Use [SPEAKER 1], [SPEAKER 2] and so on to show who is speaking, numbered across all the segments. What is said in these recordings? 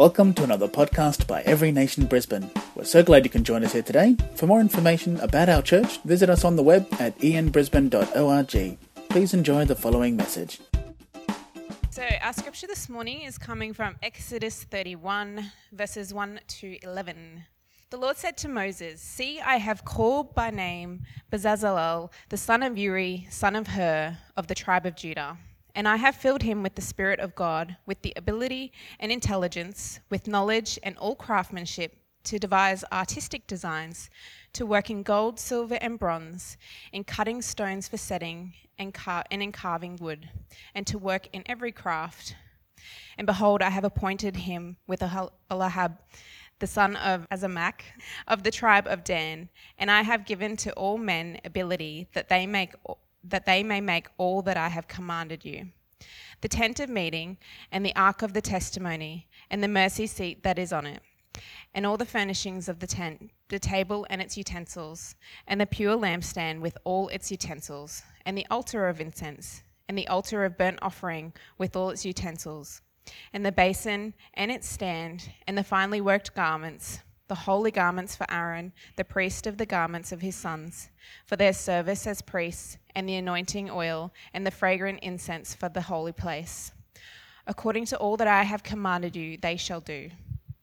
[SPEAKER 1] Welcome to another podcast by Every Nation Brisbane. We're so glad you can join us here today. For more information about our church, visit us on the web at enbrisbane.org. Please enjoy the following message.
[SPEAKER 2] So, our scripture this morning is coming from Exodus 31, verses 1 to 11. The Lord said to Moses, See, I have called by name Bezalel, the son of Uri, son of Hur, of the tribe of Judah. And I have filled him with the Spirit of God, with the ability and intelligence, with knowledge and all craftsmanship, to devise artistic designs, to work in gold, silver, and bronze, in cutting stones for setting, and, car- and in carving wood, and to work in every craft. And behold, I have appointed him with Ahab the son of Ahisamach, of the tribe of Dan, and I have given to all men ability that they make that they may make all that I have commanded you. The tent of meeting and the ark of the testimony and the mercy seat that is on it, and all the furnishings of the tent, the table and its utensils, and the pure lampstand with all its utensils, and the altar of incense, and the altar of burnt offering with all its utensils and the basin and its stand, and the finely worked garments, the holy garments for Aaron, the priest of the garments of his sons, for their service as priests, and the anointing oil, and the fragrant incense for the holy place. According to all that I have commanded you, they shall do.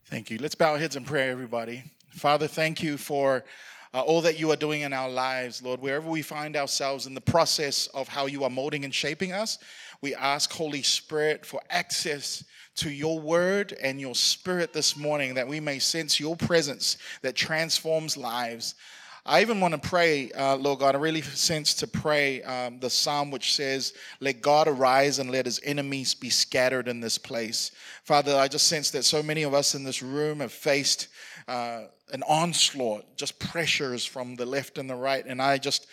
[SPEAKER 3] Thank you. Let's bow our heads in prayer, everybody. Father, thank you for uh, all that you are doing in our lives, Lord. Wherever we find ourselves in the process of how you are molding and shaping us, we ask, Holy Spirit, for access to your word and your spirit this morning that we may sense your presence that transforms lives. I even want to pray, uh, Lord God, I really sense to pray um, the psalm which says, Let God arise and let his enemies be scattered in this place. Father, I just sense that so many of us in this room have faced uh, an onslaught, just pressures from the left and the right. And I just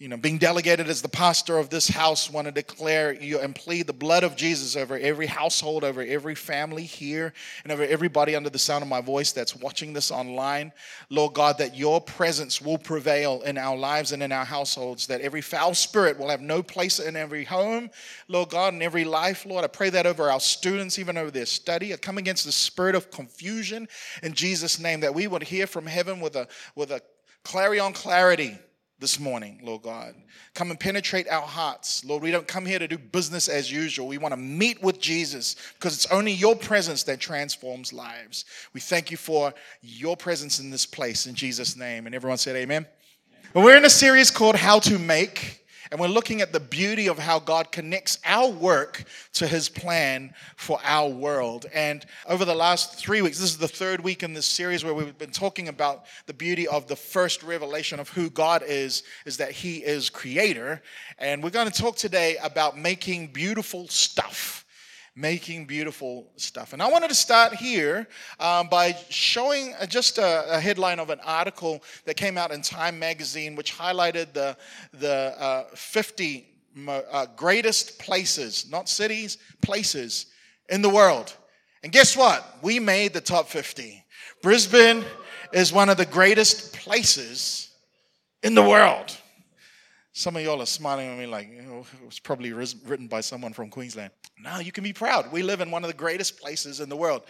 [SPEAKER 3] you know, being delegated as the pastor of this house, want to declare you and plead the blood of Jesus over every household, over every family here, and over everybody under the sound of my voice that's watching this online. Lord God, that your presence will prevail in our lives and in our households, that every foul spirit will have no place in every home, Lord God, in every life. Lord, I pray that over our students, even over their study. I come against the spirit of confusion in Jesus' name, that we would hear from heaven with a with a clarion clarity this morning, Lord God. Come and penetrate our hearts. Lord, we don't come here to do business as usual. We want to meet with Jesus because it's only your presence that transforms lives. We thank you for your presence in this place in Jesus' name. And everyone said, Amen. Well, we're in a series called How to Make. And we're looking at the beauty of how God connects our work to his plan for our world. And over the last three weeks, this is the third week in this series where we've been talking about the beauty of the first revelation of who God is, is that he is creator. And we're going to talk today about making beautiful stuff making beautiful stuff. And I wanted to start here um, by showing just a, a, headline of an article that came out in Time magazine, which highlighted the, the uh, 50 uh, greatest places, not cities, places in the world. And guess what? We made the top 50. Brisbane is one of the greatest places in the world. Some of y'all are smiling at me like oh, it was probably written by someone from Queensland. No, you can be proud. We live in one of the greatest places in the world.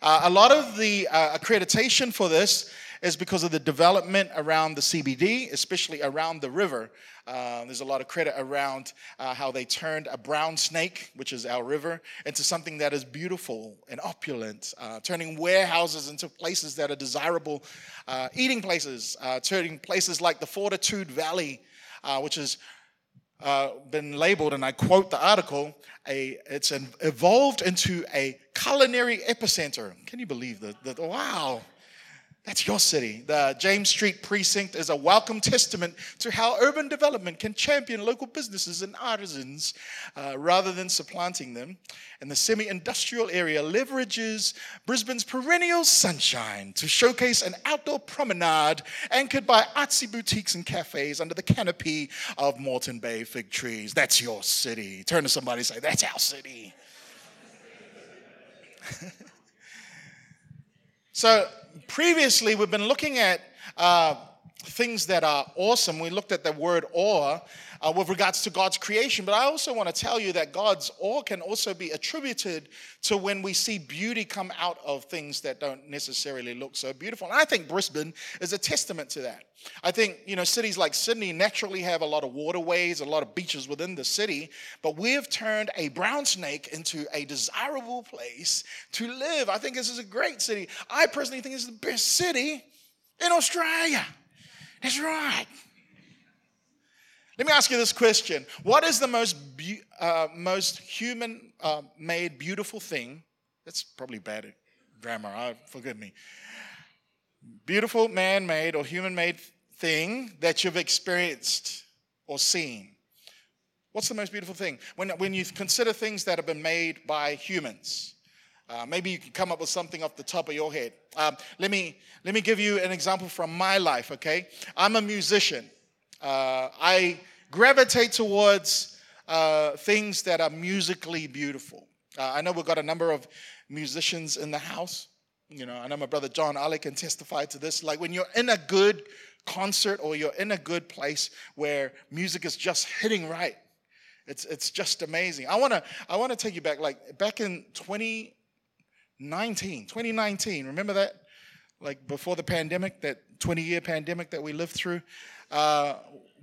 [SPEAKER 3] Uh, a lot of the uh, accreditation for this is because of the development around the CBD, especially around the river. Uh, there's a lot of credit around uh, how they turned a brown snake, which is our river, into something that is beautiful and opulent, uh, turning warehouses into places that are desirable uh, eating places, turning places like the Fortitude Valley uh, which has uh, been labeled, and I quote the article, a, it's an, evolved into a culinary epicenter. Can you believe that? Wow. That's your city. The James Street precinct is a welcome testament to how urban development can champion local businesses and artisans uh, rather than supplanting them. And the semi industrial area leverages Brisbane's perennial sunshine to showcase an outdoor promenade anchored by artsy boutiques and cafes under the canopy of Moreton Bay fig trees. That's your city. Turn to somebody and say, That's our city. so, previously, we've been looking at uh, things that are awesome. We looked at the word awe, uh, with regards to God's creation. But I also want to tell you that God's awe can also be attributed to when we see beauty come out of things that don't necessarily look so beautiful. And I think Brisbane is a testament to that. I think, you know, cities like Sydney naturally have a lot of waterways, a lot of beaches within the city, but we've turned a brown snake into a desirable place to live. I think this is a great city. I personally think it's the best city in Australia. That's right. Let me ask you this question What is the most, be- uh, most human uh, made beautiful thing? That's probably bad grammar, uh, forgive me. Beautiful man made or human made thing that you've experienced or seen. What's the most beautiful thing? When, when you consider things that have been made by humans, uh, maybe you can come up with something off the top of your head. Um, let, me, let me give you an example from my life, okay? I'm a musician. Uh, I gravitate towards uh, things that are musically beautiful. Uh, I know we've got a number of musicians in the house. You know, I know my brother John Ali can testify to this. Like when you're in a good concert or you're in a good place where music is just hitting right, it's, it's just amazing. I wanna I wanna take you back, like back in 2019, 2019, remember that? Like before the pandemic, that 20 year pandemic that we lived through. Uh,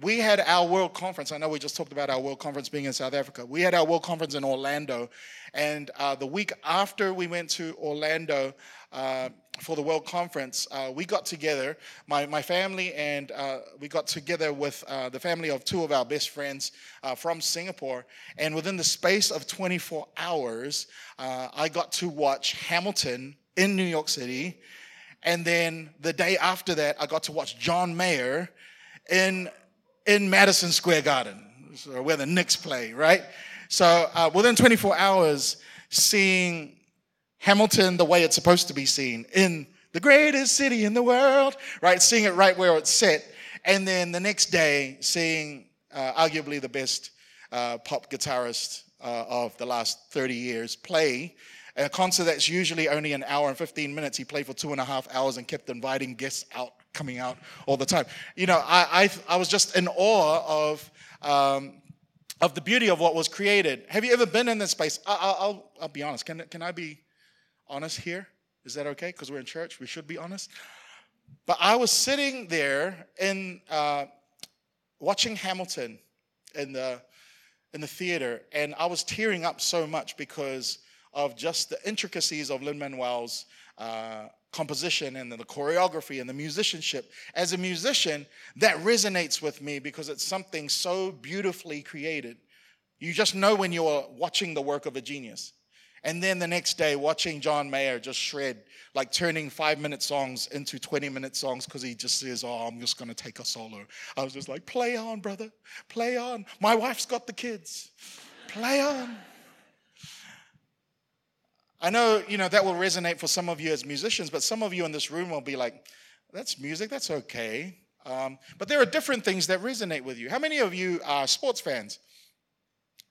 [SPEAKER 3] we had our world conference. I know we just talked about our world conference being in South Africa. We had our world conference in Orlando. And uh, the week after we went to Orlando uh, for the world conference, uh, we got together, my, my family, and uh, we got together with uh, the family of two of our best friends from Singapore. And within the space of 24 hours, I got to watch Hamilton in New York City. And then the day after that, I got to watch John Mayer in in Madison Square Garden, where the Knicks play, right? So uh, within 24 hours, seeing Hamilton the way it's supposed to be seen in the greatest city in the world, right? Seeing it right where it's set. And then the next day, seeing uh, arguably the best uh, pop guitarist uh, of the last 30 years play a concert that's usually only an hour and 15 minutes. He played for two and a half hours and kept inviting guests out coming out all the time. You know, I, I, I was just in awe of, um, of the beauty of what was created. Have you ever been in this space? I, will I'll be honest. Can, can I be honest here? Is that okay? Because we're in church, we should be honest. But I was sitting there in uh, watching Hamilton in the in the theater, and I was tearing up so much because of just the intricacies of Lin Manuel's uh, composition and the choreography and the musicianship. As a musician, that resonates with me because it's something so beautifully created. You just know when you're watching the work of a genius. And then the next day, watching John Mayer just shred, like turning five minute songs into 20 minute songs because he just says, Oh, I'm just going to take a solo. I was just like, Play on, brother. Play on. My wife's got the kids. Play on. I know, you know, that will resonate for some of you as musicians, but some of you in this room will be like, that's music, that's okay. Um, but there are different things that resonate with you. How many of you are sports fans?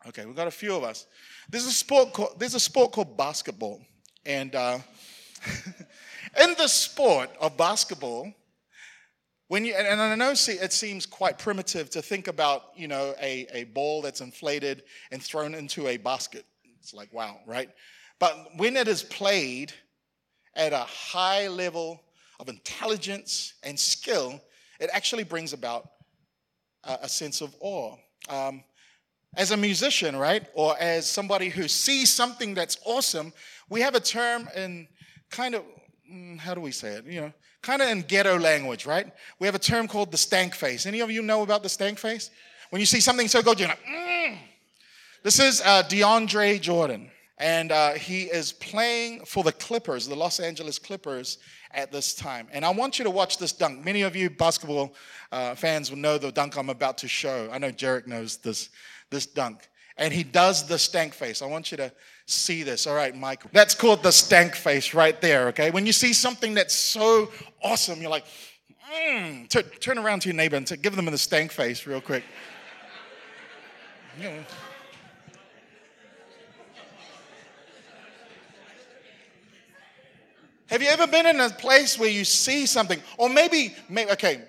[SPEAKER 3] Okay, we've got a few of us. There's a sport called, there's a sport called basketball. And uh, in the sport of basketball, when you, and I know it seems quite primitive to think about, you know, a, a ball that's inflated and thrown into a basket. It's like, wow, right? But when it is played at a high level of intelligence and skill, it actually brings about a, sense of awe. Um, as a musician, right, or as somebody who sees something that's awesome, we have a term in kind of, mm, how do we say it? You know, kind of in ghetto language, right? We have a term called the stank face. Any of you know about the stank face? When you see something so good, you're like, mm. This is uh, DeAndre Jordan and uh, he is playing for the Clippers, the Los Angeles Clippers, at this time. And I want you to watch this dunk. Many of you basketball uh, fans will know the dunk I'm about to show. I know Jarek knows this, this dunk. And he does the stank face. I want you to see this. All right, Mike. That's called the stank face right there, okay? When you see something that's so awesome, you're like, mm. Turn, turn around to your neighbor and give them the stank face real quick. Yeah. Have you ever been in a place where you see something, or maybe, maybe, okay,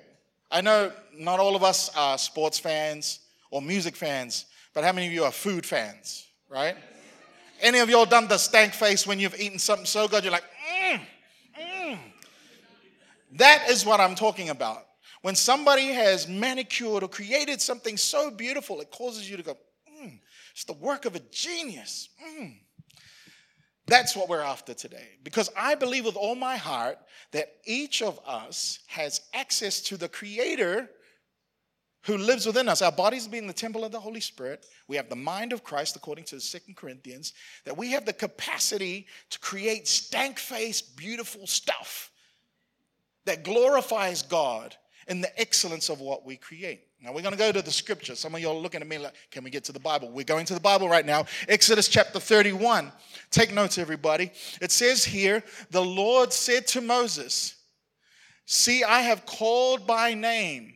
[SPEAKER 3] I know not all of us are sports fans or music fans, but how many of you are food fans, right? Any of y'all done the stank face when you've eaten something so good, you're like, mm, mm. That is what I'm talking about. When somebody has manicured or created something so beautiful, it causes you to go, mm, it's the work of a genius. That's what we're after today. Because I believe with all my heart that each of us has access to the Creator who lives within us. Our bodies being the temple of the Holy Spirit. We have the mind of Christ, according to Second Corinthians, that we have the capacity to create stank faced, beautiful stuff that glorifies God in the excellence of what we create. Now we're going to go to the scripture. Some of y'all are looking at me like, can we get to the Bible? We're going to the Bible right now. Exodus chapter 31. Take notes, everybody. It says here, the Lord said to Moses, See, I have called by name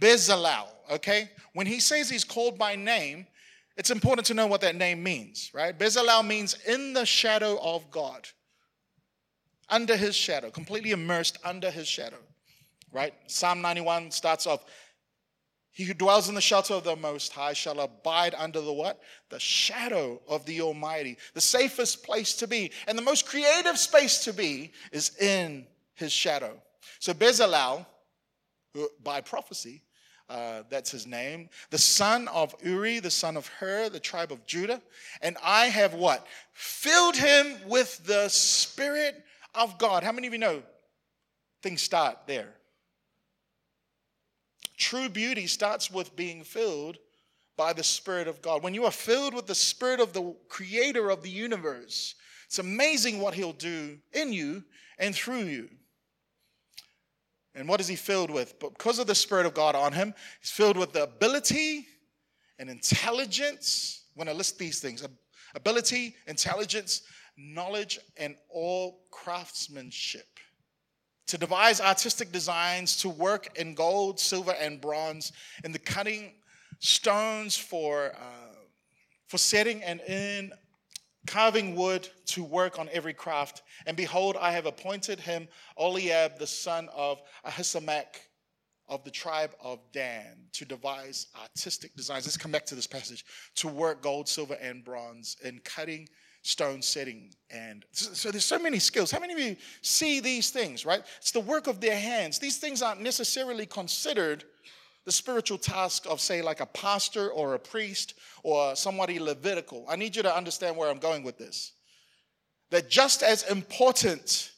[SPEAKER 3] Bezalel. Okay? When he says he's called by name, it's important to know what that name means, right? Bezalel means in the shadow of God, under his shadow, completely immersed under his shadow, right? Psalm 91 starts off, he who dwells in the shelter of the Most High shall abide under the what? The shadow of the Almighty. The safest place to be and the most creative space to be is in his shadow. So Bezalel, who, by prophecy, uh, that's his name, the son of Uri, the son of Hur, the tribe of Judah. And I have what? Filled him with the Spirit of God. How many of you know things start there? True beauty starts with being filled by the Spirit of God. When you are filled with the Spirit of the Creator of the universe, it's amazing what He'll do in you and through you. And what is He filled with? Because of the Spirit of God on Him, He's filled with the ability and intelligence. When I list these things ability, intelligence, knowledge, and all craftsmanship to devise artistic designs, to work in gold, silver, and bronze, in the cutting stones for, uh, for setting and in carving wood to work on every craft. And behold, I have appointed him Oliab, the son of Ahisamach of the tribe of Dan, to devise artistic designs. Let's come back to this passage to work gold, silver, and bronze in cutting stone setting. And so there's so many skills. How many of you see these things, right? It's the work of their hands. These things aren't necessarily considered the spiritual task of, say, like a pastor or a priest or somebody Levitical. I need you to understand where I'm going with this. That just as important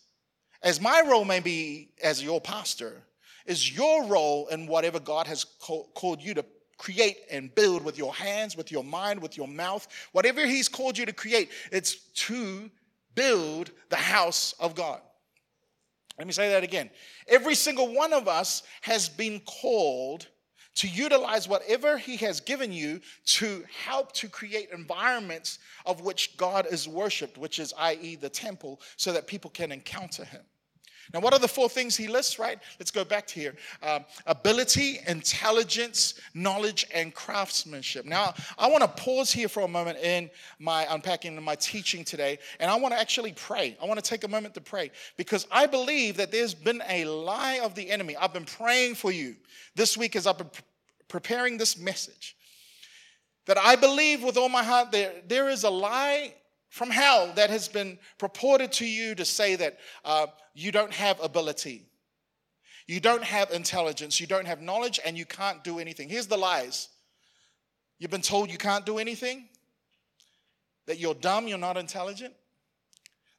[SPEAKER 3] as my role may be as your pastor, is your role in whatever God has called you to create and build with your hands, with your mind, with your mouth, whatever He's called you to create, it's to build the house of God. Let me say that again. Every single one of us has been called to utilize whatever He has given you to help to create environments of which God is worshiped, which is, i.e., the temple, so that people can encounter Him. Now, what are the four things he lists, right? Let's go back to here um, ability, intelligence, knowledge, and craftsmanship. Now, I want to pause here for a moment in my unpacking and my teaching today, and I want to actually pray. I want to take a moment to pray because I believe that there's been a lie of the enemy. I've been praying for you this week as I've been preparing this message. That I believe with all my heart there, there is a lie from hell that has been purported to you to say that uh, you don't have ability, you don't have intelligence, you don't have knowledge, and you can't do anything. Here's the lies. You've been told you can't do anything, that you're dumb, you're not intelligent,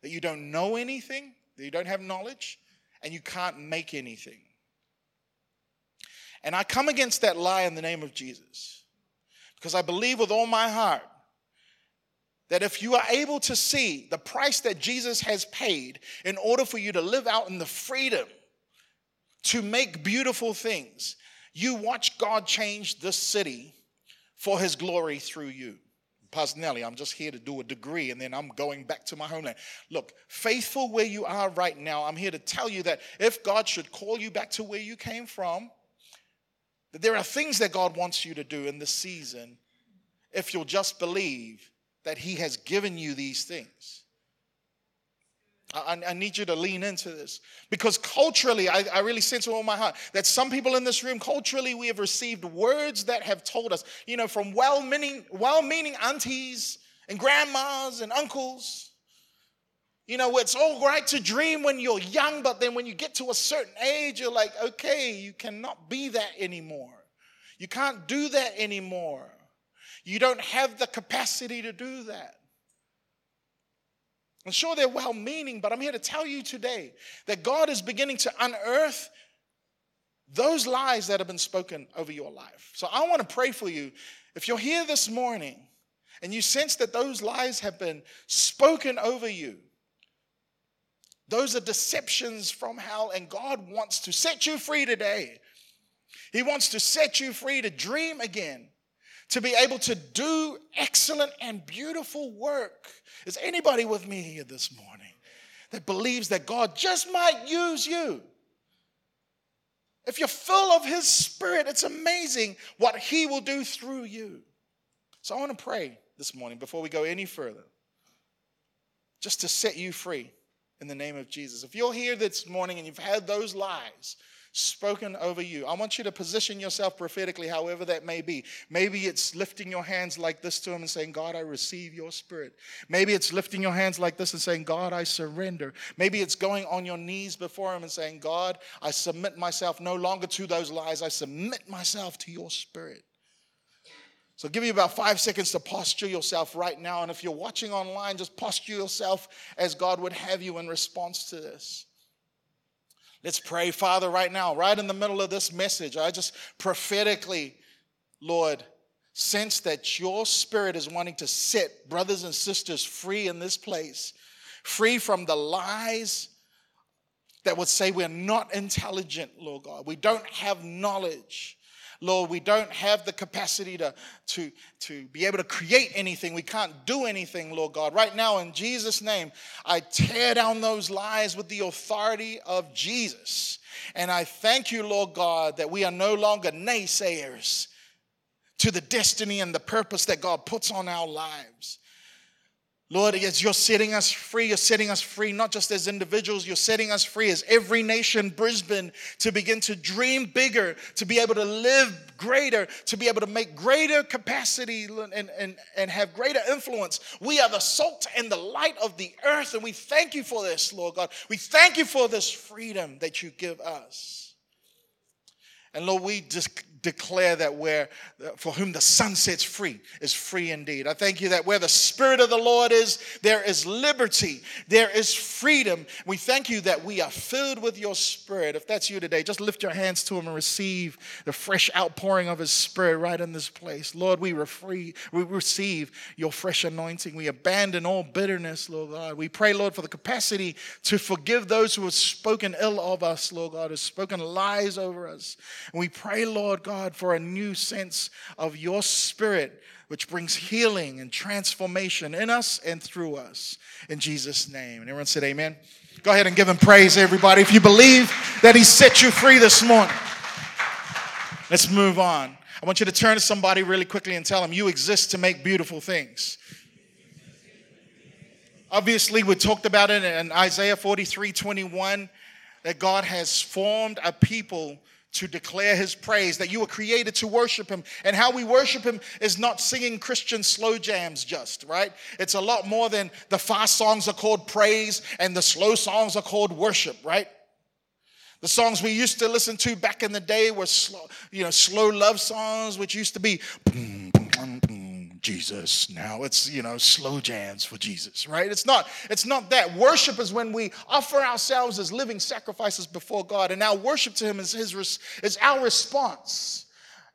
[SPEAKER 3] that you don't know anything, that you don't have knowledge, and you can't make anything. And I come against that lie in the name of Jesus because I believe with all my heart that if you are able to see the price that Jesus has paid in order for you to live out in the freedom to make beautiful things, you watch God change this city for his glory through you. Pastor Neli, I'm just here to do a degree and then I'm going back to my homeland. Look, faithful where you are right now, I'm here to tell you that if God should call you back to where you came from, that there are things that God wants you to do in this season if you'll just believe that He has given you these things. I, I, need you to lean into this because culturally, I, I really sense with all my heart that some people in this room, culturally, we have received words that have told us, you know, from well meaning, well meaning aunties and grandmas and uncles. You know, it's all right to dream when you're young, but then when you get to a certain age, you're like, okay, you cannot be that anymore. You can't do that anymore. You don't have the capacity to do that. I'm sure they're well meaning, but I'm here to tell you today that God is beginning to unearth those lies that have been spoken over your life. So I want to pray for you. If you're here this morning and you sense that those lies have been spoken over you, those are deceptions from hell, and God wants to set you free today. He wants to set you free to dream again to be able to do excellent and beautiful work. Is anybody with me here this morning that believes that God just might use you? If you're full of His Spirit, it's amazing what He will do through you. So I want to pray this morning before we go any further, just to set you free in the name of Jesus. If you're here this morning and you've had those lies, spoken over you. I want you to position yourself prophetically, however that may be. Maybe it's lifting your hands like this to Him and saying, God, I receive your spirit. Maybe it's lifting your hands like this and saying, God, I surrender. Maybe it's going on your knees before Him and saying, God, I submit myself no longer to those lies, I submit myself to your spirit. So, give you about five seconds to posture yourself right now. And if you're watching online, just posture yourself as God would have you in response to this. Let's pray, Father, right now, right in the middle of this message. I just prophetically, Lord, sense that your spirit is wanting to set brothers and sisters free in this place, free from the lies that would say we're not intelligent, Lord God. We don't have knowledge. Lord, we don't have the capacity to, to, to be able to create anything. We can't do anything, Lord God. Right now, in Jesus' name, I tear down those lies with the authority of Jesus. And I thank you, Lord God, that we are no longer naysayers to the destiny and the purpose that God puts on our lives. Lord, as you're setting us free, you're setting us free not just as individuals, you're setting us free as every nation, Brisbane, to begin to dream bigger, to be able to live greater, to be able to make greater capacity and, and, and have greater influence. We are the salt and the light of the earth, and we thank you for this, Lord God. We thank you for this freedom that you give us. And Lord, we just declare that where for whom the Son sets free is free indeed. I thank you that where the Spirit of the Lord is, there is liberty, there is freedom. We thank you that we are filled with your Spirit. If that's you today, just lift your hands to Him and receive the fresh outpouring of His Spirit right in this place. Lord, we, free, we receive your fresh anointing. We abandon all bitterness, Lord God. We pray, Lord, for the capacity to forgive those who have spoken ill of us, Lord God, who have spoken lies over us. And we pray, Lord God God, for a new sense of your spirit, which brings healing and transformation in us and through us. In Jesus' name. And everyone said, Amen. Go ahead and give him praise, everybody. If you believe that he set you free this morning, let's move on. I want you to turn to somebody really quickly and tell them you exist to make beautiful things. Obviously, we talked about it in Isaiah 43 21 that God has formed a people to declare his praise, that you were created to worship him. And how we worship him is not singing Christian slow jams, just, right? It's a lot more than the fast songs are called praise and the slow songs are called worship, right? The songs we used to listen to back in the day were slow, you know, slow love songs, which used to be boom, Jesus. Now it's, you know, slow jams for Jesus, right? It's not, it's not that. Worship is when we offer ourselves as living sacrifices before God, and our worship to Him is, his, is our response.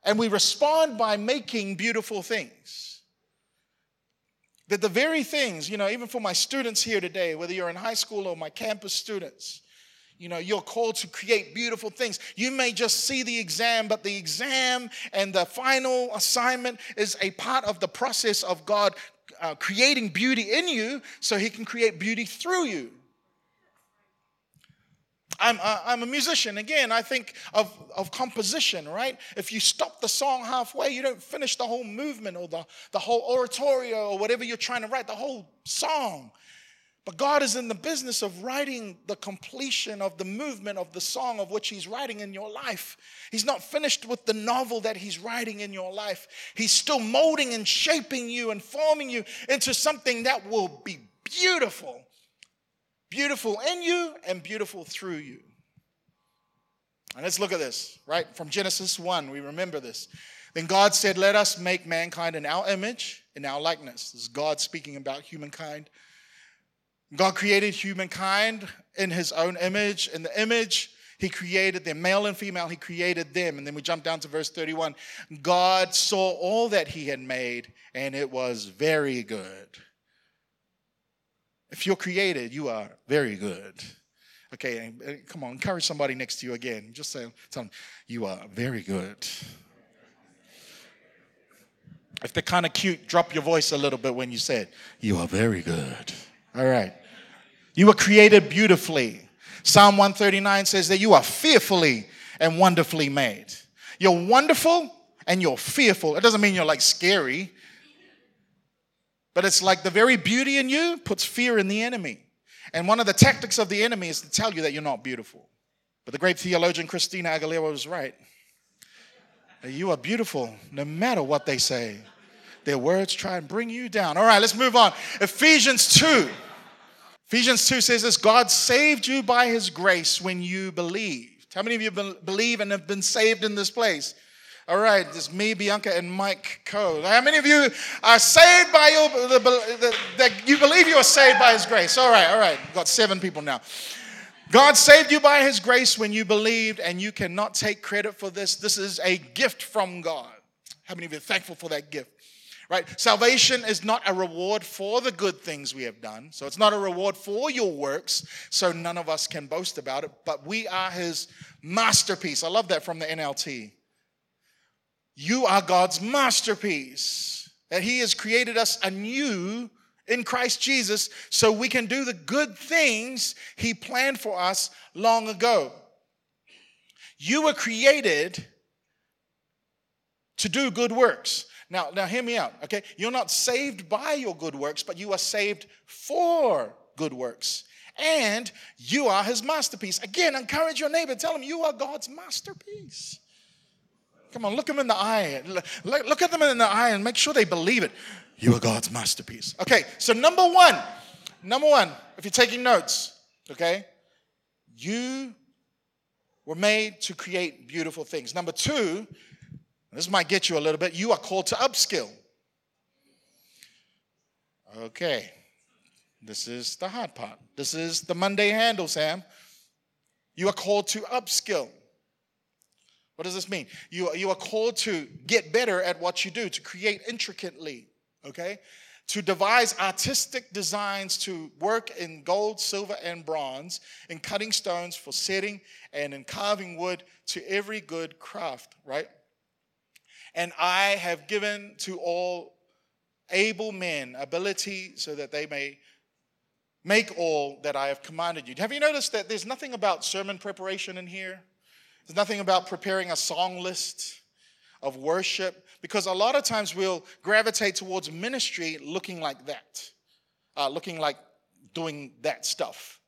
[SPEAKER 3] And we respond by making beautiful things. That the very things, you know, even for my students here today, whether you're in high school or my campus students, you know, you're called to create beautiful things. You may just see the exam, but the exam and the final assignment is a part of the process of God uh, creating beauty in you so He can create beauty through you. I'm, uh, I'm a musician. Again, I think of, of composition, right? If you stop the song halfway, you don't finish the whole movement or the, the whole oratorio or whatever you're trying to write, the whole song. But God is in the business of writing the completion of the movement of the song of which He's writing in your life. He's not finished with the novel that He's writing in your life. He's still molding and shaping you and forming you into something that will be beautiful. Beautiful in you and beautiful through you. And let's look at this, right? From Genesis 1, we remember this. Then God said, Let us make mankind in our image, in our likeness. This is God speaking about humankind. God created humankind in his own image. In the image, he created them, male and female, he created them. And then we jump down to verse 31. God saw all that he had made, and it was very good. If you're created, you are very good. Okay, uh, come on, encourage somebody next to you again. Just say, tell them, you are very good. If they're kind of cute, drop your voice a little bit when you say it. You are very good. All right. You were created beautifully. Psalm 139 says that you are fearfully and wonderfully made. You're wonderful and you're fearful. It doesn't mean you're like scary, but it's like the very beauty in you puts fear in the enemy. And one of the tactics of the enemy is to tell you that you're not beautiful. But the great theologian Christina Aguilera was right. You are beautiful no matter what they say. Their words try and bring you down. All right, let's move on. Ephesians 2. Ephesians 2 says this God saved you by his grace when you believed. How many of you believe and have been saved in this place? All right, it's me, Bianca, and Mike Coe. How many of you are saved by your, the, the, the, you believe you are saved by his grace? All right, all right. Got seven people now. God saved you by his grace when you believed, and you cannot take credit for this. This is a gift from God. How many of you are thankful for that gift? Right? Salvation is not a reward for the good things we have done. So it's not a reward for your works. So none of us can boast about it. But we are his masterpiece. I love that from the NLT. You are God's masterpiece. That he has created us anew in Christ Jesus so we can do the good things he planned for us long ago. You were created to do good works. Now, now hear me out, okay? You're not saved by your good works, but you are saved for good works. And you are his masterpiece. Again, encourage your neighbor. Tell him you are God's masterpiece. Come on, look them in the eye. Look at them in the eye and make sure they believe it. You are God's masterpiece. Okay, so number one, number one, if you're taking notes, okay, you were made to create beautiful things. Number two, this might get you a little bit. You are called to upskill. Okay. This is the hard part. This is the Monday handle, Sam. You are called to upskill. What does this mean? You, you are called to get better at what you do, to create intricately, okay? To devise artistic designs to work in gold, silver, and bronze, in cutting stones for setting, and in carving wood to every good craft, right? And I have given to all able men ability so that they may make all that I have commanded you. Have you noticed that there's nothing about sermon preparation in here? There's nothing about preparing a song list of worship because a lot of times we'll gravitate towards ministry looking like that, uh, looking like doing that stuff.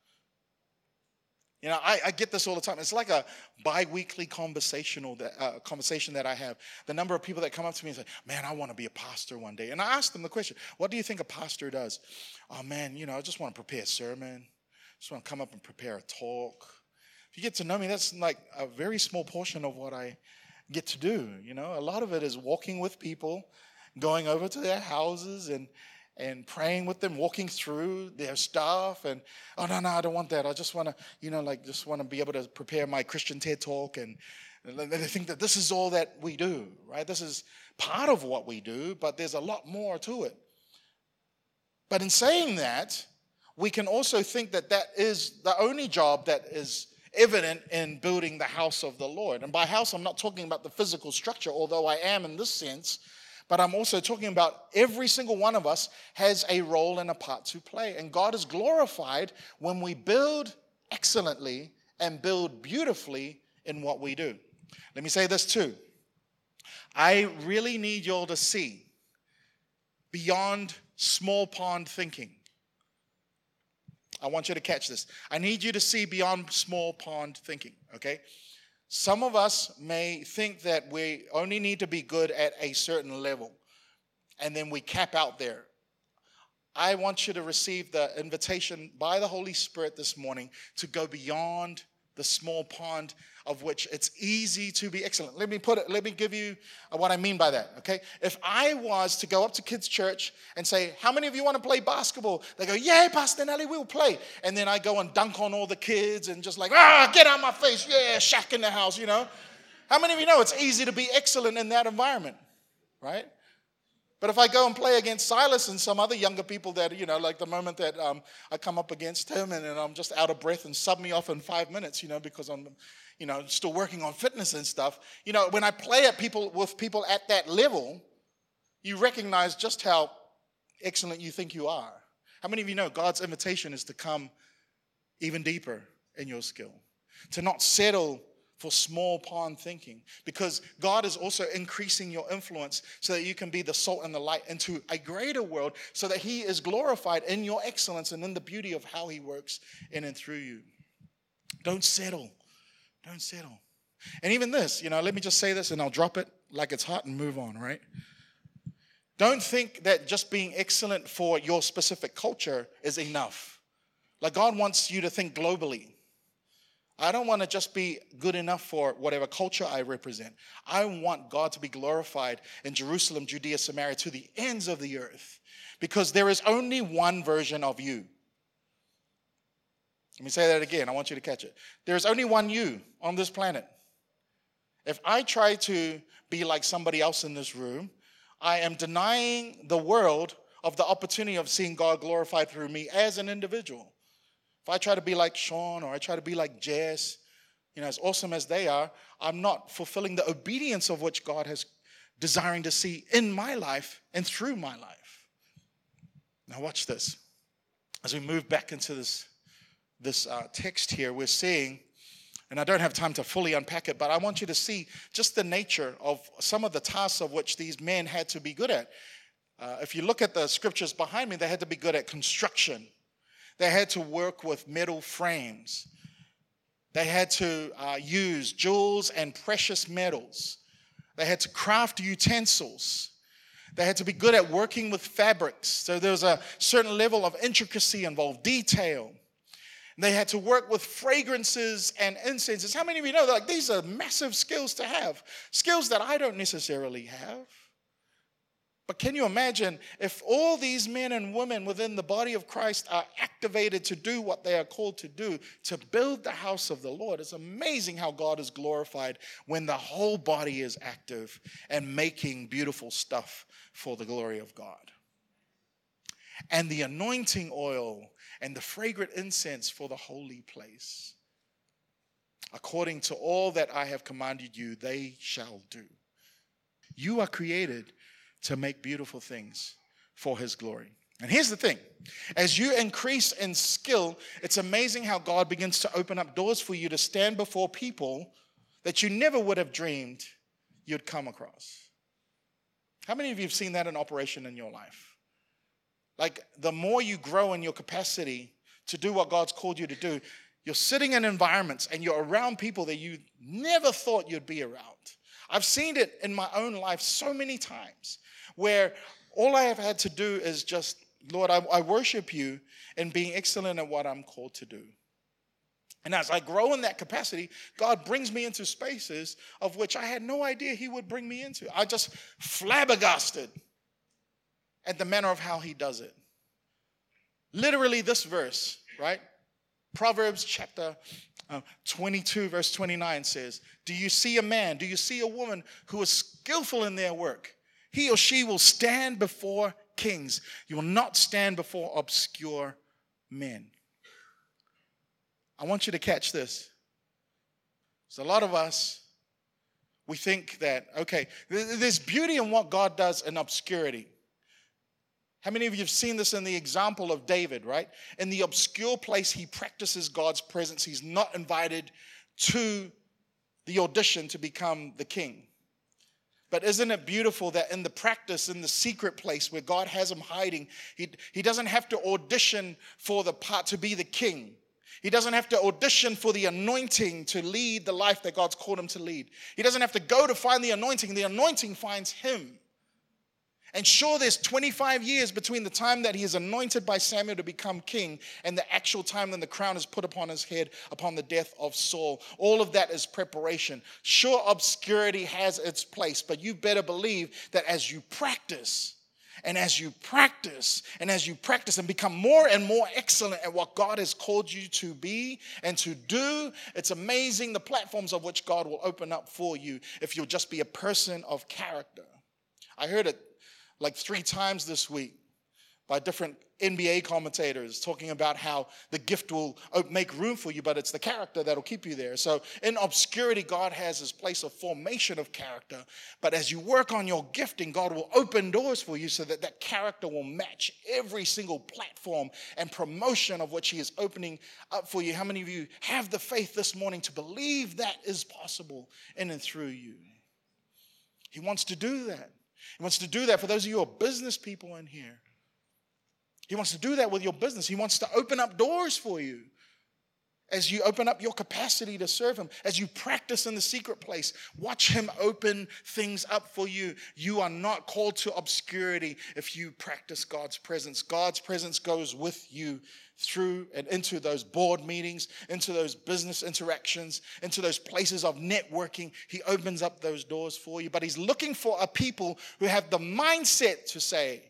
[SPEAKER 3] You know, I, I, get this all the time. It's like a bi-weekly conversational that, uh, conversation that I have. The number of people that come up to me and say, "Man, I want to be a pastor one day." And I ask them the question, "What do you think a pastor does?" "Oh man, you know, I just want to prepare a sermon. Just want to come up and prepare a talk." If you get to know me, that's like a very small portion of what I get to do. You know, a lot of it is walking with people, going over to their houses and and praying with them, walking through their stuff. And, oh, no, no, I don't want that. I just want to, you know, like, just want to be able to prepare my Christian TED talk. And, and they think that this is all that we do, right? This is part of what we do, but there's a lot more to it. But in saying that, we can also think that that is the only job that is evident in building the house of the Lord. And by house, I'm not talking about the physical structure, although I am in this sense. But I'm also talking about every single one of us has a role and a part to play. And God is glorified when we build excellently and build beautifully in what we do. Let me say this too. I really need y'all to see beyond small pond thinking. I want you to catch this. I need you to see beyond small pond thinking, okay? Some of us may think that we only need to be good at a certain level and then we cap out there. I want you to receive the invitation by the Holy Spirit this morning to go beyond the small pond of which it's easy to be excellent. Let me put it, let me give you what I mean by that, okay? If I was to go up to kids' church and say, How many of you want to play basketball? They go, Yeah, Pastor Neli, we'll play. And then I go and dunk on all the kids and just like, Ah, get out my face. Yeah, Shaq in the house, you know? How many of you know it's easy to be excellent in that environment, right? But if I go and play against Silas and some other younger people that, you know, like the moment that um, I come up against him and, and, I'm just out of breath and sub me off in five minutes, you know, because I'm, you know, still working on fitness and stuff. You know, when I play at people with people at that level, you recognize just how excellent you think you are. How many of you know God's invitation is to come even deeper in your skill, to not settle for small pond thinking because God is also increasing your influence so that you can be the salt and the light into a greater world so that He is glorified in your excellence and in the beauty of how He works in and through you. Don't settle. Don't settle. And even this, you know, let me just say this and I'll drop it like it's hot and move on, right? Don't think that just being excellent for your specific culture is enough. Like God wants you to think globally. I don't want to just be good enough for whatever culture I represent. I want God to be glorified in Jerusalem, Judea, Samaria, to the ends of the earth, because there is only one version of you. Let me say that again. I want you to catch it. There's only one you on this planet. If I try to be like somebody else in this room, I am denying the world of the opportunity of seeing God glorified through me as an individual. If I try to be like Sean or I try to be like Jess, you know, as awesome as they are, I'm not fulfilling the obedience of which God has desiring to see in my life and through my life. Now, watch this. As we move back into this, this uh, text here, we're seeing, and I don't have time to fully unpack it, but I want you to see just the nature of some of the tasks of which these men had to be good at. Uh, if you look at the scriptures behind me, they had to be good at construction. They had to work with metal frames. They had to uh, use jewels and precious metals. They had to craft utensils. They had to be good at working with fabrics. So there was a certain level of intricacy involved, detail. They had to work with fragrances and incenses. How many of you know that like, these are massive skills to have? Skills that I don't necessarily have. But can you imagine if all these men and women within the body of Christ are activated to do what they are called to do, to build the house of the Lord? It's amazing how God is glorified when the whole body is active and making beautiful stuff for the glory of God. And the anointing oil and the fragrant incense for the holy place. According to all that I have commanded you, they shall do. You are created to make beautiful things for his glory. And here's the thing as you increase in skill, it's amazing how God begins to open up doors for you to stand before people that you never would have dreamed you'd come across. How many of you have seen that in operation in your life? Like, the more you grow in your capacity to do what God's called you to do, you're sitting in environments and you're around people that you never thought you'd be around. I've seen it in my own life so many times where all I have had to do is just, Lord, I, I worship you in being excellent at what I'm called to do. And as I grow in that capacity, God brings me into spaces of which I had no idea He would bring me into. I just flabbergasted at the manner of how He does it. Literally, this verse, right? Proverbs chapter uh, 22, verse 29 says, Do you see a man, do you see a woman who is skillful in their work? He or she will stand before kings. You will not stand before obscure men. I want you to catch this. So, a lot of us, we think that, okay, there's beauty in what God does in obscurity. How many of you have seen this in the example of David, right? In the obscure place, he practices God's presence. He's not invited to the audition to become the king. But isn't it beautiful that in the practice, in the secret place where God has him hiding, he, he doesn't have to audition for the part to be the king. He doesn't have to audition for the anointing to lead the life that God's called him to lead. He doesn't have to go to find the anointing. The anointing finds him. And sure, there's 25 years between the time that he is anointed by Samuel to become king and the actual time when the crown is put upon his head upon the death of Saul. All of that is preparation. Sure, obscurity has its place, but you better believe that as you practice, and as you practice, and as you practice and become more and more excellent at what God has called you to be and to do, it's amazing the platforms of which God will open up for you if you'll just be a person of character. I heard it like three times this week by different NBA commentators talking about how the gift will uh, make room for you, but it's the character that'll keep you there. So, in obscurity, God has his place of formation of character. But as you work on your gifting, God will open doors for you so that that character will match every single platform and promotion of which he is opening up for you. How many of you have the faith this morning to believe that is possible in and through you? He wants to do that. He wants to do that for those of you who are business people in here. He wants to do that with your business. He wants to open up doors for you as you open up your capacity to serve Him, as you practice in the secret place. Watch Him open things up for you. You are not called to obscurity if you practice God's presence. God's presence goes with you through and into those board meetings, into those business interactions, into those places of networking. He opens up those doors for you. But He's looking for a people who have the mindset to say,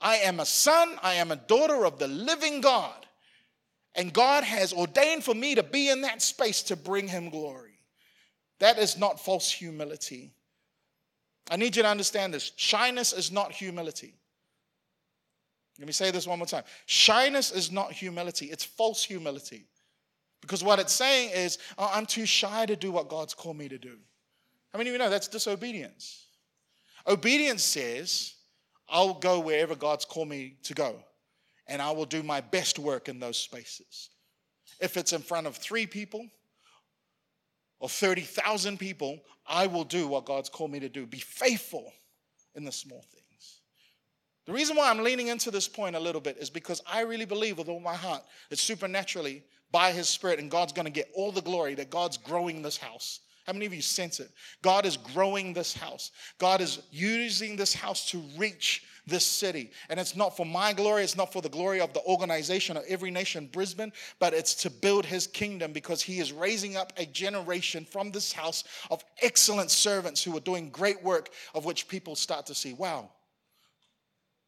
[SPEAKER 3] I am a son, I am a daughter of the living God. And God has ordained for me to be in that space to bring him glory. That is not false humility. I need you to understand this. Shyness is not humility. Let me say this one more time. Shyness is not humility, it's false humility. Because what it's saying is, oh, I'm too shy to do what God's called me to do. How many of you know that's disobedience? Obedience says, I'll go wherever God's called me to go, and I will do my best work in those spaces. If it's in front of three people or 30,000 people, I will do what God's called me to do. Be faithful in the small things. The reason why I'm leaning into this point a little bit is because I really believe with all my heart that supernaturally, by His Spirit, and God's going to get all the glory, that God's growing this house. How many of you sense it? God is growing this house. God is using this house to reach this city. And it's not for my glory, it's not for the glory of the organization of Every Nation Brisbane, but it's to build his kingdom because he is raising up a generation from this house of excellent servants who are doing great work, of which people start to see, wow.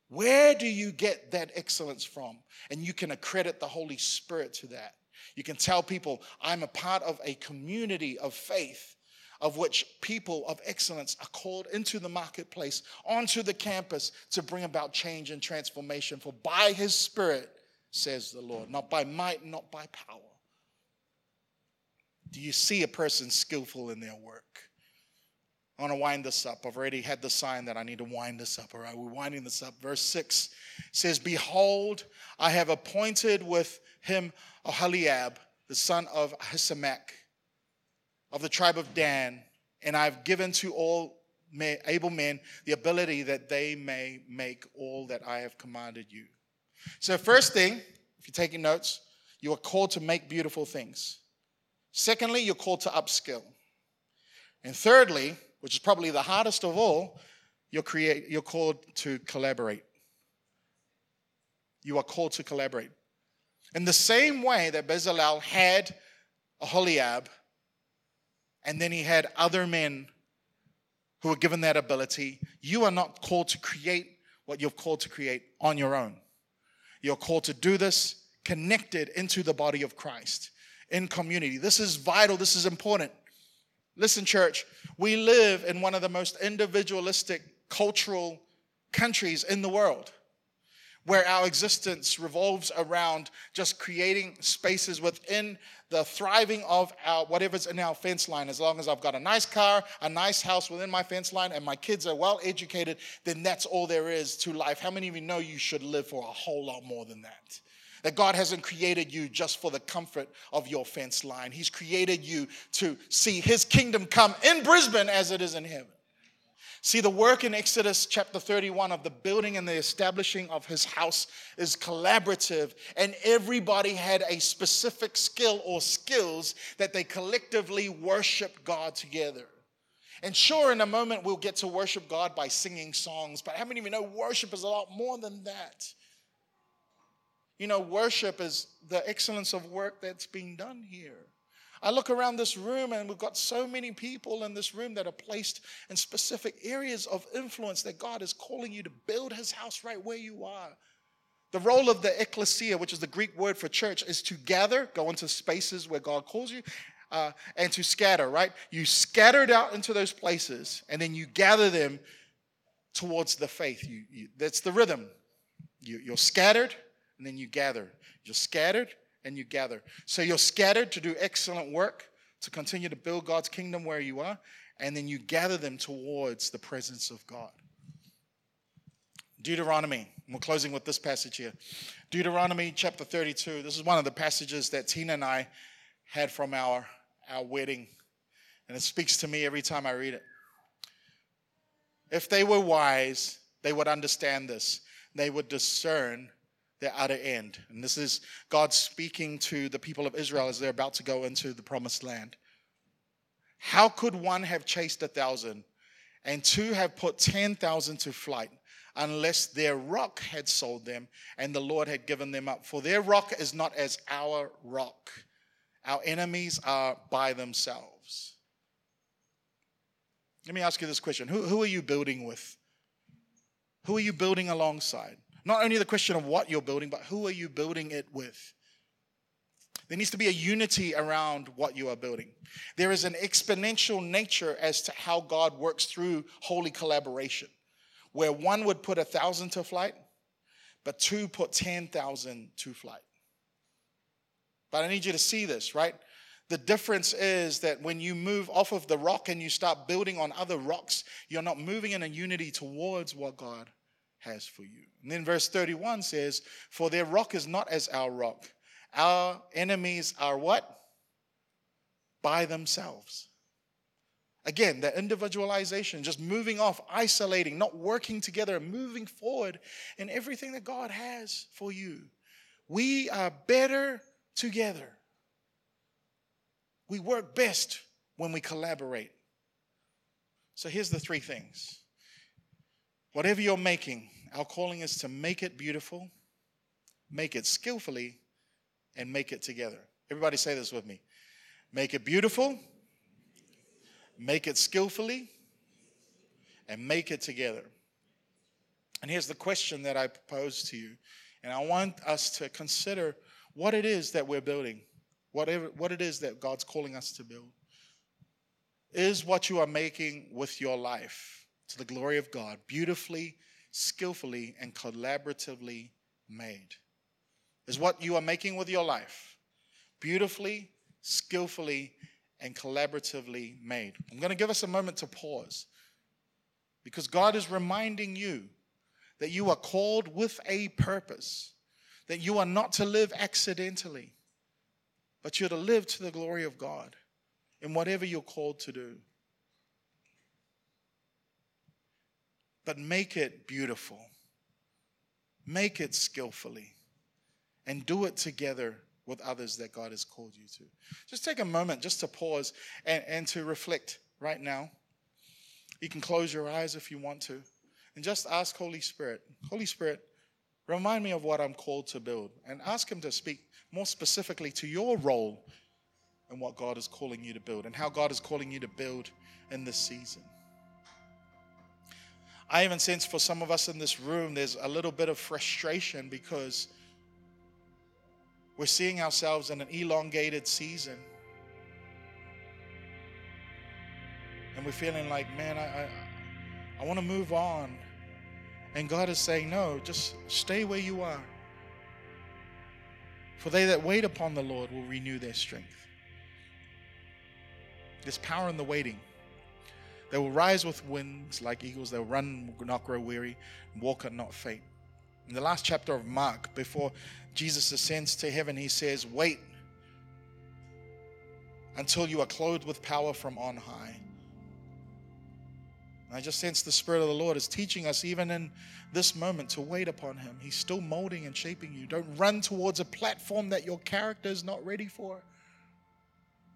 [SPEAKER 3] Where do you get that excellence from? And you can accredit the Holy Spirit to that. You can tell people, I'm a part of a community of faith of which people of excellence are called into the marketplace, onto the campus to bring about change and transformation. For by his Spirit, says the Lord, not by might, not by power. Do you see a person skillful in their work? I want to wind this up. I've already had the sign that I need to wind this up. All right, we're winding this up. Verse 6 says, Behold, I have appointed with him Aholiab, the son of Ahisamach, of the tribe of Dan, and I've given to all able men the ability that they may make all that I have commanded you. So, first thing, if you're taking notes, you are called to make beautiful things. Secondly, you're called to upskill. And thirdly, which is probably the hardest of all, you're, create, you're called to collaborate. You are called to collaborate. In the same way that Bezalel had Aholiab, and then he had other men who were given that ability, you are not called to create what you're called to create on your own. You're called to do this connected into the body of Christ in community. This is vital, this is important. Listen, church, we live in one of the most individualistic cultural countries in the world where our existence revolves around just creating spaces within the thriving of our whatever's in our fence line. As long as I've got a nice car, a nice house within my fence line, and my kids are well educated, then that's all there is to life. How many of you know you should live for a whole lot more than that? That God hasn't created you just for the comfort of your fence line. He's created you to see His kingdom come in Brisbane as it is in heaven. See, the work in Exodus chapter 31 of the building and the establishing of his house is collaborative, and everybody had a specific skill or skills that they collectively worshiped God together. And sure, in a moment, we'll get to worship God by singing songs, but how many of you know worship is a lot more than that? You know, worship is the excellence of work that's being done here. I look around this room and we've got so many people in this room that are placed in specific areas of influence that God is calling you to build his house right where you are. The role of the ecclesia, which is the Greek word for church, is to gather, go into spaces where God calls you, uh, and to scatter, right? You scattered out into those places and then you gather them towards the faith. You, you that's the rhythm. You, you're scattered and then you gather. You're scattered and you gather. So you're scattered to do excellent work, to continue to build God's kingdom where you are, and then you gather them towards the presence of God. Deuteronomy, we're closing with this passage here. Deuteronomy chapter 32. This is one of the passages that Tina and I had from our, our wedding, and it speaks to me every time I read it. If they were wise, they would understand this. They would discern the utter end. And this is God speaking to the people of Israel as they're about to go into the promised land. How could one have chased a thousand and two have put 10,000 to flight unless their rock had sold them and the Lord had given them up? For their rock is not as our rock. Our enemies are by themselves. Let me ask you this question Who, who are you building with? Who are you building alongside? Not only the question of what you're building, but who are you building it with? There needs to be a unity around what you are building. There is an exponential nature as to how God works through holy collaboration, where one would put a thousand to flight, but two put 10,000 to flight. But I need you to see this, right? The difference is that when you move off of the rock and you start building on other rocks, you're not moving in a unity towards what God has for you. And then verse 31 says, For their rock is not as our rock. Our enemies are what? By themselves. Again, the individualization, just moving off, isolating, not working together, moving forward in everything that God has for you. We are better together. We work best when we collaborate. So here's the three things. Whatever you're making, our calling is to make it beautiful, make it skillfully, and make it together. Everybody say this with me. Make it beautiful, make it skillfully, and make it together. And here's the question that I pose to you. And I want us to consider what it is that we're building, whatever, what it is that God's calling us to build. Is what you are making with your life to the glory of God beautifully skillfully and collaboratively made. Is what you are making with your life beautifully, skillfully, and collaboratively made. I'm going to give us a moment to pause because God is reminding you that you are called with a purpose, that you are not to live accidentally, but you're to live to the glory of God in whatever you're called to do. But make it beautiful, make it skillfully, and do it together with others that God has called you to. Just take a moment just to pause and, and to reflect right now. You can close your eyes if you want to and just ask Holy Spirit, Holy Spirit, remind me of what I'm called to build and ask Him to speak more specifically to your role and what God is calling you to build and how God is calling you to build in this season. I even sense for some of us in this room, there's a little bit of frustration because we're seeing ourselves in an elongated season. And we're feeling like, man, I, I, I want to move on. And God is saying, no, just stay where you are. For they that wait upon the Lord will renew their strength. There's power in the waiting. They will rise with wings like eagles. They'll run, not grow weary, walk and not faint. In the last chapter of Mark, before Jesus ascends to heaven, he says, Wait until you are clothed with power from on high. I just sense the Spirit of the Lord is teaching us, even in this moment, to wait upon Him. He's still molding and shaping you. Don't run towards a platform that your character is not ready for.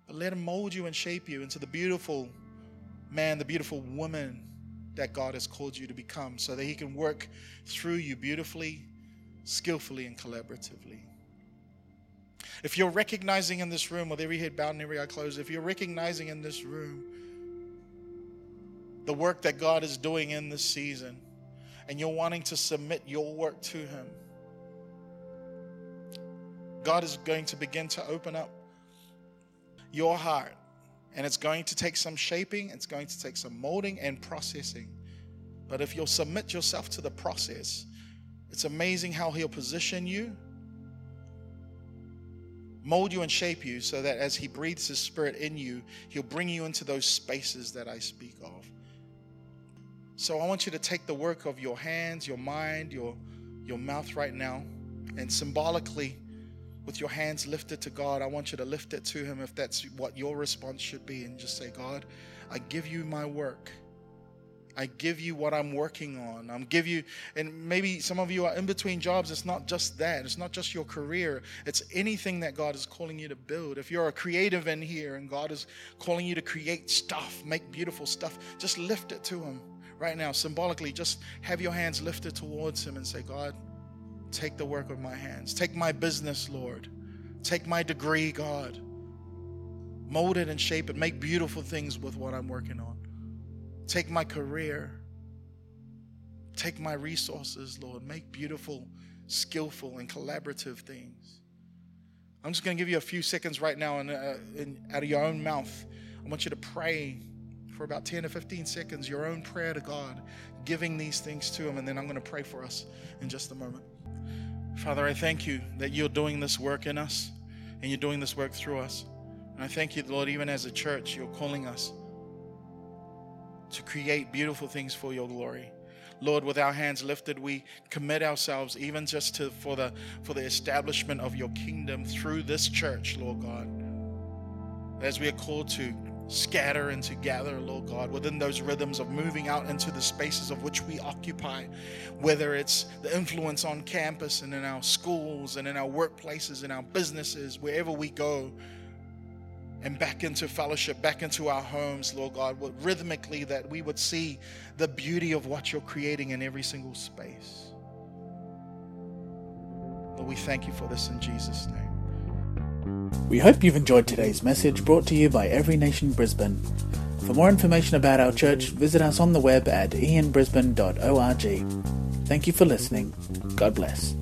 [SPEAKER 3] But let Him mold you and shape you into the beautiful man, the beautiful woman that God has called you to become so that He can work through you beautifully, skillfully, and collaboratively. If you're recognizing in this room, with every head bowed and every eye closed, if you're recognizing in this room the work that God is doing in this season, and you're wanting to submit your work to Him, God is going to begin to open up your heart. And it's going to take some shaping, it's going to take some molding and processing. But if you'll submit yourself to the process, it's amazing how He'll position you, mold you, and shape you so that as He breathes His Spirit in you, He'll bring you into those spaces that I speak of. So I want you to take the work of your hands, your mind, your, your mouth right now, and symbolically, with your hands lifted to God, I want you to lift it to Him if that's what your response should be, and just say, God, I give you my work. I give you what I'm working on. I'm give you, and maybe some of you are in between jobs. It's not just that. It's not just your career. It's anything that God is calling you to build. If you're a creative in here and God is calling you to create stuff, make beautiful stuff, just lift it to Him right now. Symbolically, just have your hands lifted towards Him and say, God, Take the work of my hands. Take my business, Lord. Take my degree, God. Mold it and shape it. Make beautiful things with what I'm working on. Take my career. Take my resources, Lord. Make beautiful, skillful, and collaborative things. I'm just going to give you a few seconds right now, and uh, out of your own mouth, I want you to pray for about 10 to 15 seconds, your own prayer to God, giving these things to Him, and then I'm going to pray for us in just a moment. Father, I thank you that you're doing this work in us and you're doing this work through us. And I thank you, Lord, even as a church, you're calling us to create beautiful things for your glory. Lord, with our hands lifted, we commit ourselves even just to for the for the establishment of your kingdom through this church, Lord God. As we are called to scatter and to gather, Lord God, within those rhythms of moving out into the spaces of which we occupy, whether it's the influence on campus and in our schools and in our workplaces and our businesses, wherever we go, and back into fellowship, back into our homes, Lord God, rhythmically that we would see the beauty of what you're creating in every single space. Lord, we thank you for this in Jesus' name.
[SPEAKER 1] We hope you've enjoyed today's message brought to you by Every Nation Brisbane. For more information about our church, visit us on the web at ianbrisbane.org. Thank you for listening. God bless.